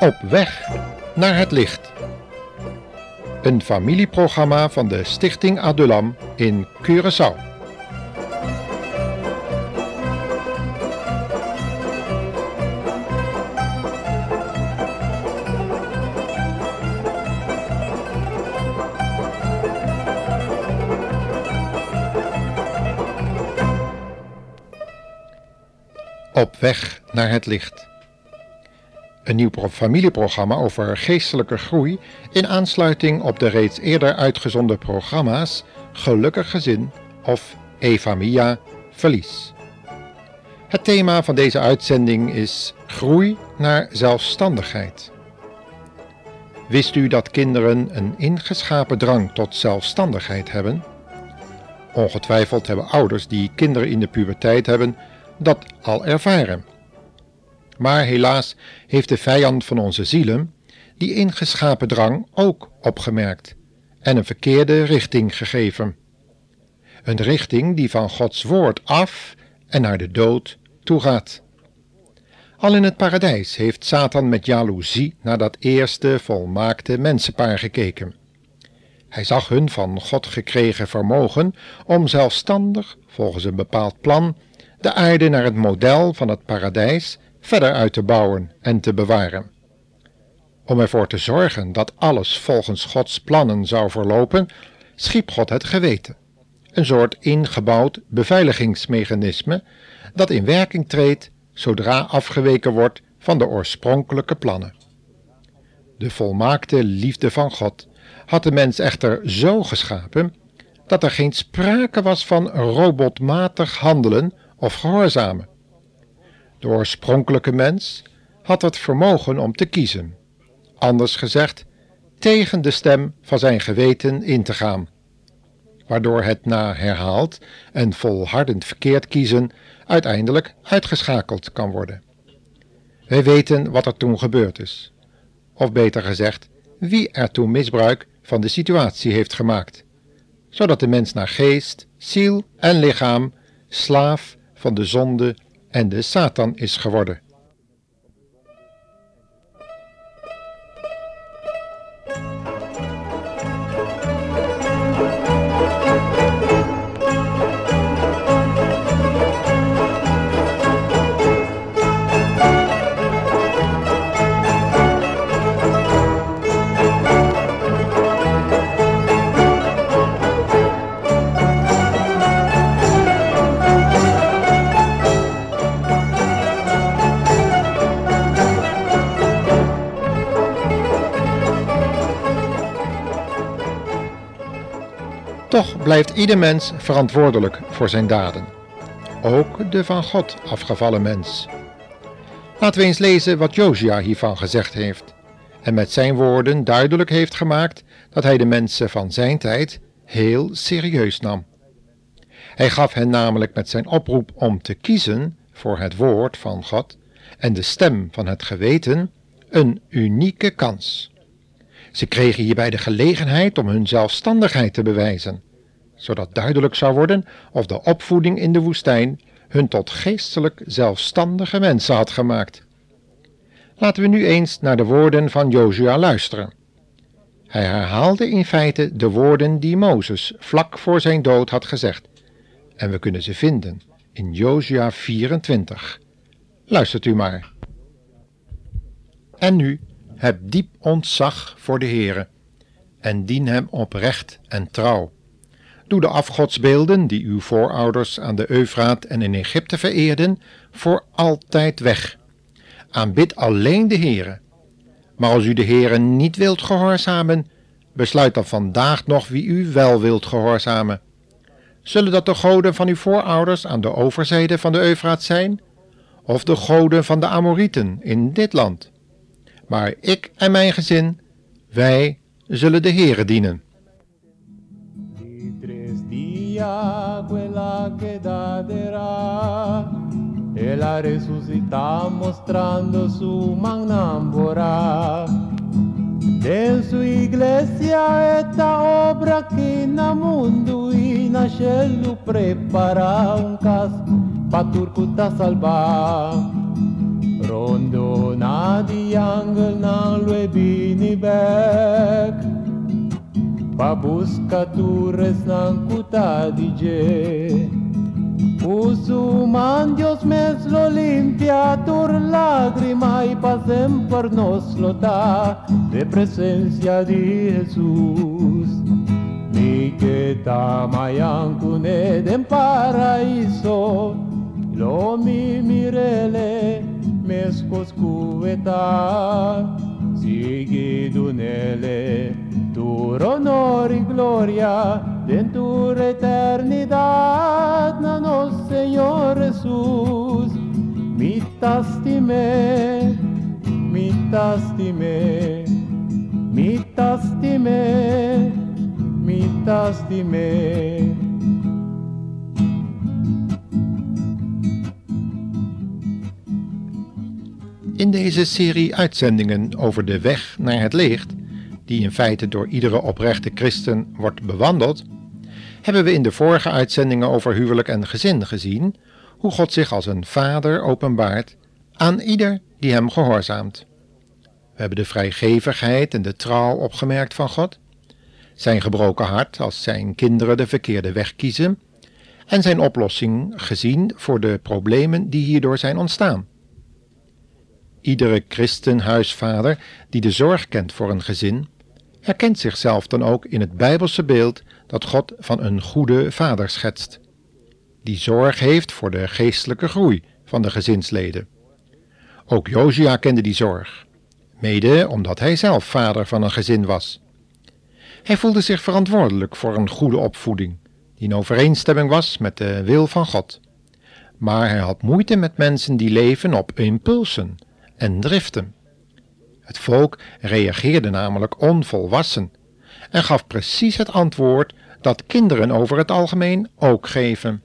Op weg naar het licht. Een familieprogramma van de Stichting Adulam in Curaçao. Op weg naar het licht. Een nieuw familieprogramma over geestelijke groei in aansluiting op de reeds eerder uitgezonden programma's Gelukkig Gezin of Eva Mia Verlies. Het thema van deze uitzending is Groei naar zelfstandigheid. Wist u dat kinderen een ingeschapen drang tot zelfstandigheid hebben? Ongetwijfeld hebben ouders die kinderen in de puberteit hebben dat al ervaren. Maar helaas heeft de vijand van onze zielen die ingeschapen drang ook opgemerkt en een verkeerde richting gegeven. Een richting die van Gods woord af en naar de dood toe gaat. Al in het paradijs heeft Satan met jaloezie naar dat eerste volmaakte mensenpaar gekeken. Hij zag hun van God gekregen vermogen om zelfstandig, volgens een bepaald plan, de aarde naar het model van het paradijs verder uit te bouwen en te bewaren. Om ervoor te zorgen dat alles volgens Gods plannen zou verlopen, schiep God het geweten, een soort ingebouwd beveiligingsmechanisme dat in werking treedt zodra afgeweken wordt van de oorspronkelijke plannen. De volmaakte liefde van God had de mens echter zo geschapen dat er geen sprake was van robotmatig handelen of gehoorzamen. De oorspronkelijke mens had het vermogen om te kiezen, anders gezegd, tegen de stem van zijn geweten in te gaan, waardoor het na herhaald en volhardend verkeerd kiezen uiteindelijk uitgeschakeld kan worden. Wij weten wat er toen gebeurd is, of beter gezegd, wie er toen misbruik van de situatie heeft gemaakt, zodat de mens naar geest, ziel en lichaam slaaf van de zonde en de Satan is geworden. Blijft ieder mens verantwoordelijk voor zijn daden, ook de van God afgevallen mens. Laten we eens lezen wat Josia hiervan gezegd heeft en met zijn woorden duidelijk heeft gemaakt dat hij de mensen van zijn tijd heel serieus nam. Hij gaf hen namelijk met zijn oproep om te kiezen voor het woord van God en de stem van het geweten een unieke kans. Ze kregen hierbij de gelegenheid om hun zelfstandigheid te bewijzen zodat duidelijk zou worden of de opvoeding in de woestijn hun tot geestelijk zelfstandige mensen had gemaakt. Laten we nu eens naar de woorden van Jozua luisteren. Hij herhaalde in feite de woorden die Mozes vlak voor zijn dood had gezegd, en we kunnen ze vinden in Jozua 24. Luistert u maar. En nu, heb diep ontzag voor de Heere, en dien hem oprecht en trouw Doe de afgodsbeelden die uw voorouders aan de Eufraat en in Egypte vereerden, voor altijd weg. Aanbid alleen de Heere. Maar als u de Heere niet wilt gehoorzamen, besluit dan vandaag nog wie u wel wilt gehoorzamen. Zullen dat de goden van uw voorouders aan de overzijde van de Eufraat zijn? Of de goden van de Amorieten in dit land? Maar ik en mijn gezin, wij zullen de Heere dienen. gloria quella che da e la resuscita mostrando su magnambora. En su iglesia esta obra che na mundo y na prepara un cas pa turcuta salva. Rondo na di angel na lui bini back. Busca turres ng kuta di je Usuman Dios mes lo limpia tur lágrima y pasen por nos lota de presencia de Jesús. Mi que tamayan cune den paraíso, lo mi mirele mescos cuveta, sigue dunele tu honor y gloria en tu eternidad, no Señor Jesús, mi tastime, mi tastime, mi tastime, mi. In deze serie uitzendingen over de weg naar het licht die in feite door iedere oprechte christen wordt bewandeld, hebben we in de vorige uitzendingen over huwelijk en gezin gezien hoe God zich als een vader openbaart aan ieder die hem gehoorzaamt. We hebben de vrijgevigheid en de trouw opgemerkt van God, zijn gebroken hart als zijn kinderen de verkeerde weg kiezen en zijn oplossing gezien voor de problemen die hierdoor zijn ontstaan. Iedere christenhuisvader die de zorg kent voor een gezin, herkent zichzelf dan ook in het Bijbelse beeld dat God van een goede vader schetst, die zorg heeft voor de geestelijke groei van de gezinsleden. Ook Josia kende die zorg, mede omdat hij zelf vader van een gezin was. Hij voelde zich verantwoordelijk voor een goede opvoeding, die in overeenstemming was met de wil van God. Maar hij had moeite met mensen die leven op impulsen en driften. Het volk reageerde namelijk onvolwassen en gaf precies het antwoord dat kinderen over het algemeen ook geven.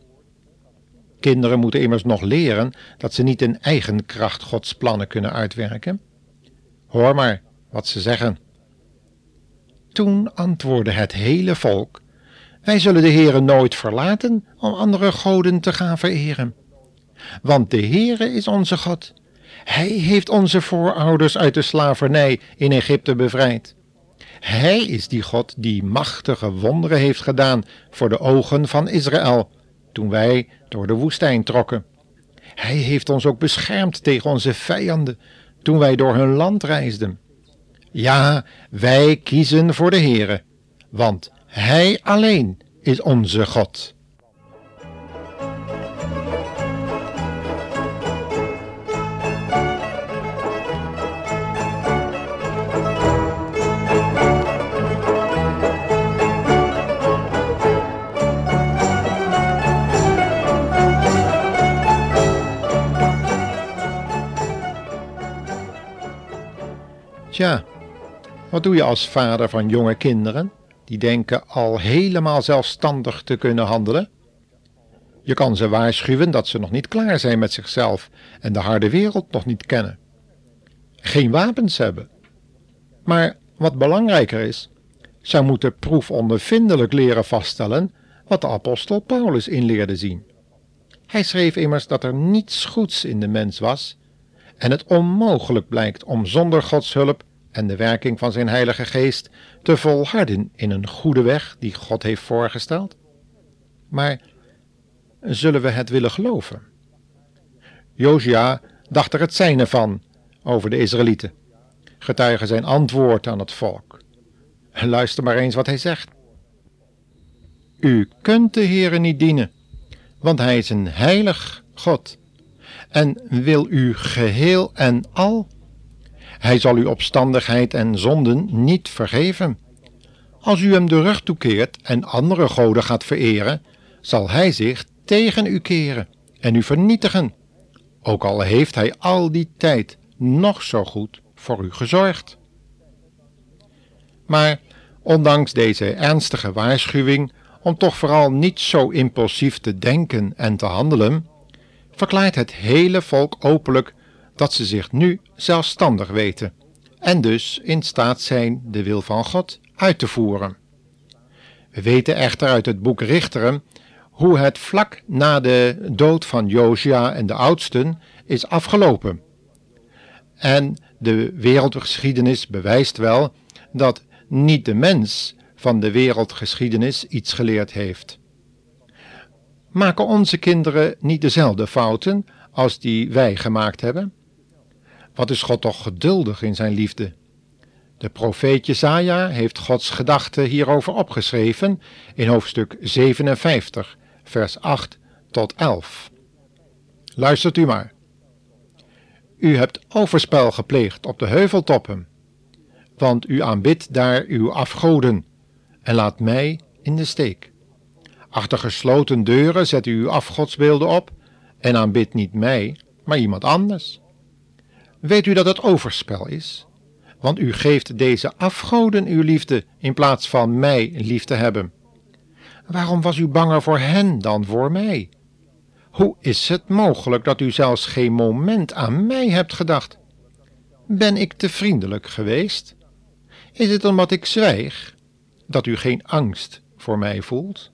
Kinderen moeten immers nog leren dat ze niet in eigen kracht Gods plannen kunnen uitwerken. Hoor maar wat ze zeggen. Toen antwoordde het hele volk: Wij zullen de Heere nooit verlaten om andere goden te gaan vereren. Want de Heere is onze God hij heeft onze voorouders uit de slavernij in Egypte bevrijd. Hij is die God die machtige wonderen heeft gedaan voor de ogen van Israël, toen wij door de woestijn trokken. Hij heeft ons ook beschermd tegen onze vijanden, toen wij door hun land reisden. Ja, wij kiezen voor de Heere, want Hij alleen is onze God. Tja, wat doe je als vader van jonge kinderen die denken al helemaal zelfstandig te kunnen handelen? Je kan ze waarschuwen dat ze nog niet klaar zijn met zichzelf en de harde wereld nog niet kennen. Geen wapens hebben. Maar wat belangrijker is, zij moeten proefondervindelijk leren vaststellen wat de apostel Paulus inleerde zien. Hij schreef immers dat er niets goeds in de mens was en het onmogelijk blijkt om zonder Gods hulp en de werking van zijn Heilige Geest te volharden in een goede weg die God heeft voorgesteld? Maar zullen we het willen geloven? Josia dacht er het zijne van over de Israëlieten, getuigen zijn antwoord aan het volk. Luister maar eens wat hij zegt. U kunt de Heere niet dienen, want hij is een heilig God en wil u geheel en al. Hij zal uw opstandigheid en zonden niet vergeven. Als u hem de rug toekeert en andere goden gaat vereren, zal hij zich tegen u keren en u vernietigen. Ook al heeft hij al die tijd nog zo goed voor u gezorgd. Maar ondanks deze ernstige waarschuwing om toch vooral niet zo impulsief te denken en te handelen, verklaart het hele volk openlijk dat ze zich nu zelfstandig weten en dus in staat zijn de wil van God uit te voeren. We weten echter uit het boek Richteren hoe het vlak na de dood van Josia en de oudsten is afgelopen. En de wereldgeschiedenis bewijst wel dat niet de mens van de wereldgeschiedenis iets geleerd heeft. Maken onze kinderen niet dezelfde fouten als die wij gemaakt hebben? Wat is God toch geduldig in zijn liefde? De profeet Jesaja heeft Gods gedachten hierover opgeschreven in hoofdstuk 57, vers 8 tot 11. Luistert u maar. U hebt overspel gepleegd op de heuveltoppen, want u aanbidt daar uw afgoden en laat mij in de steek. Achter gesloten deuren zet u uw afgodsbeelden op en aanbidt niet mij, maar iemand anders. Weet u dat het overspel is? Want u geeft deze afgoden uw liefde in plaats van mij lief te hebben. Waarom was u banger voor hen dan voor mij? Hoe is het mogelijk dat u zelfs geen moment aan mij hebt gedacht? Ben ik te vriendelijk geweest? Is het omdat ik zwijg dat u geen angst voor mij voelt?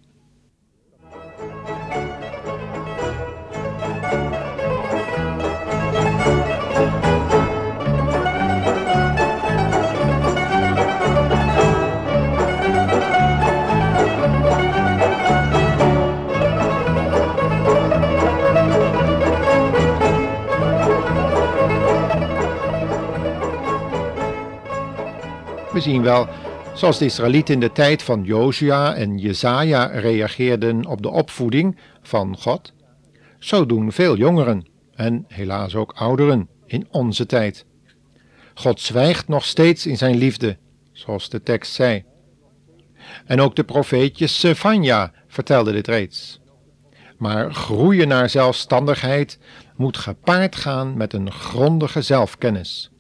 We zien wel, zoals de Israëlieten in de tijd van Josia en Jezaja reageerden op de opvoeding van God, zo doen veel jongeren en helaas ook ouderen in onze tijd. God zwijgt nog steeds in zijn liefde, zoals de tekst zei. En ook de profeetje Sefania vertelde dit reeds. Maar groeien naar zelfstandigheid moet gepaard gaan met een grondige zelfkennis.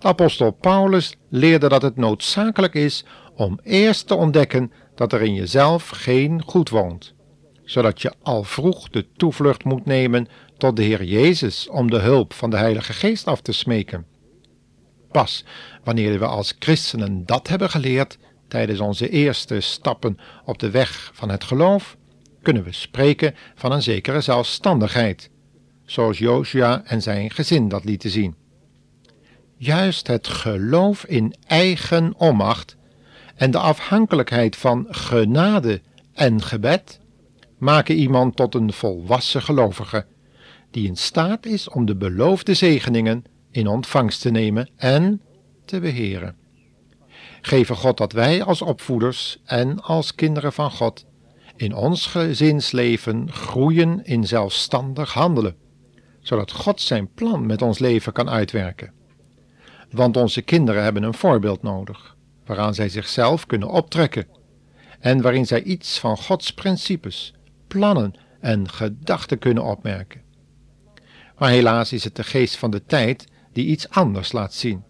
De apostel Paulus leerde dat het noodzakelijk is om eerst te ontdekken dat er in jezelf geen goed woont, zodat je al vroeg de toevlucht moet nemen tot de Heer Jezus om de hulp van de Heilige Geest af te smeken. Pas wanneer we als christenen dat hebben geleerd tijdens onze eerste stappen op de weg van het geloof, kunnen we spreken van een zekere zelfstandigheid, zoals Josia en zijn gezin dat lieten zien. Juist het geloof in eigen onmacht en de afhankelijkheid van genade en gebed maken iemand tot een volwassen gelovige, die in staat is om de beloofde zegeningen in ontvangst te nemen en te beheren. Geven God dat wij als opvoeders en als kinderen van God in ons gezinsleven groeien in zelfstandig handelen, zodat God zijn plan met ons leven kan uitwerken want onze kinderen hebben een voorbeeld nodig, waaraan zij zichzelf kunnen optrekken en waarin zij iets van Gods principes, plannen en gedachten kunnen opmerken. Maar helaas is het de geest van de tijd die iets anders laat zien.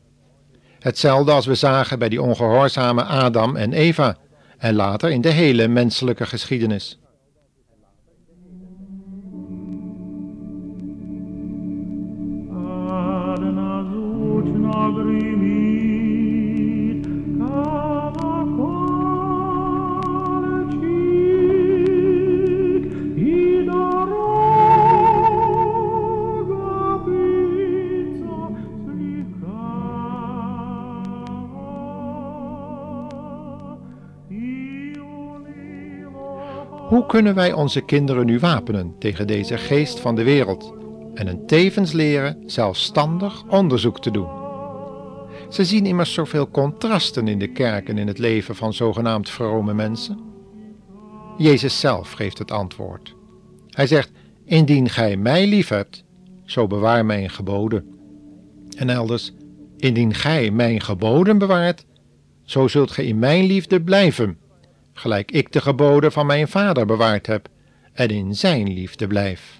Hetzelfde als we zagen bij die ongehoorzame Adam en Eva en later in de hele menselijke geschiedenis. Hoe kunnen wij onze kinderen nu wapenen tegen deze geest van de wereld en hen tevens leren zelfstandig onderzoek te doen? Ze zien immers zoveel contrasten in de kerk en in het leven van zogenaamd vrome mensen. Jezus zelf geeft het antwoord. Hij zegt: Indien gij mij liefhebt, zo bewaar mijn geboden. En elders: Indien gij mijn geboden bewaart, zo zult gij in mijn liefde blijven gelijk ik de geboden van mijn vader bewaard heb en in zijn liefde blijf.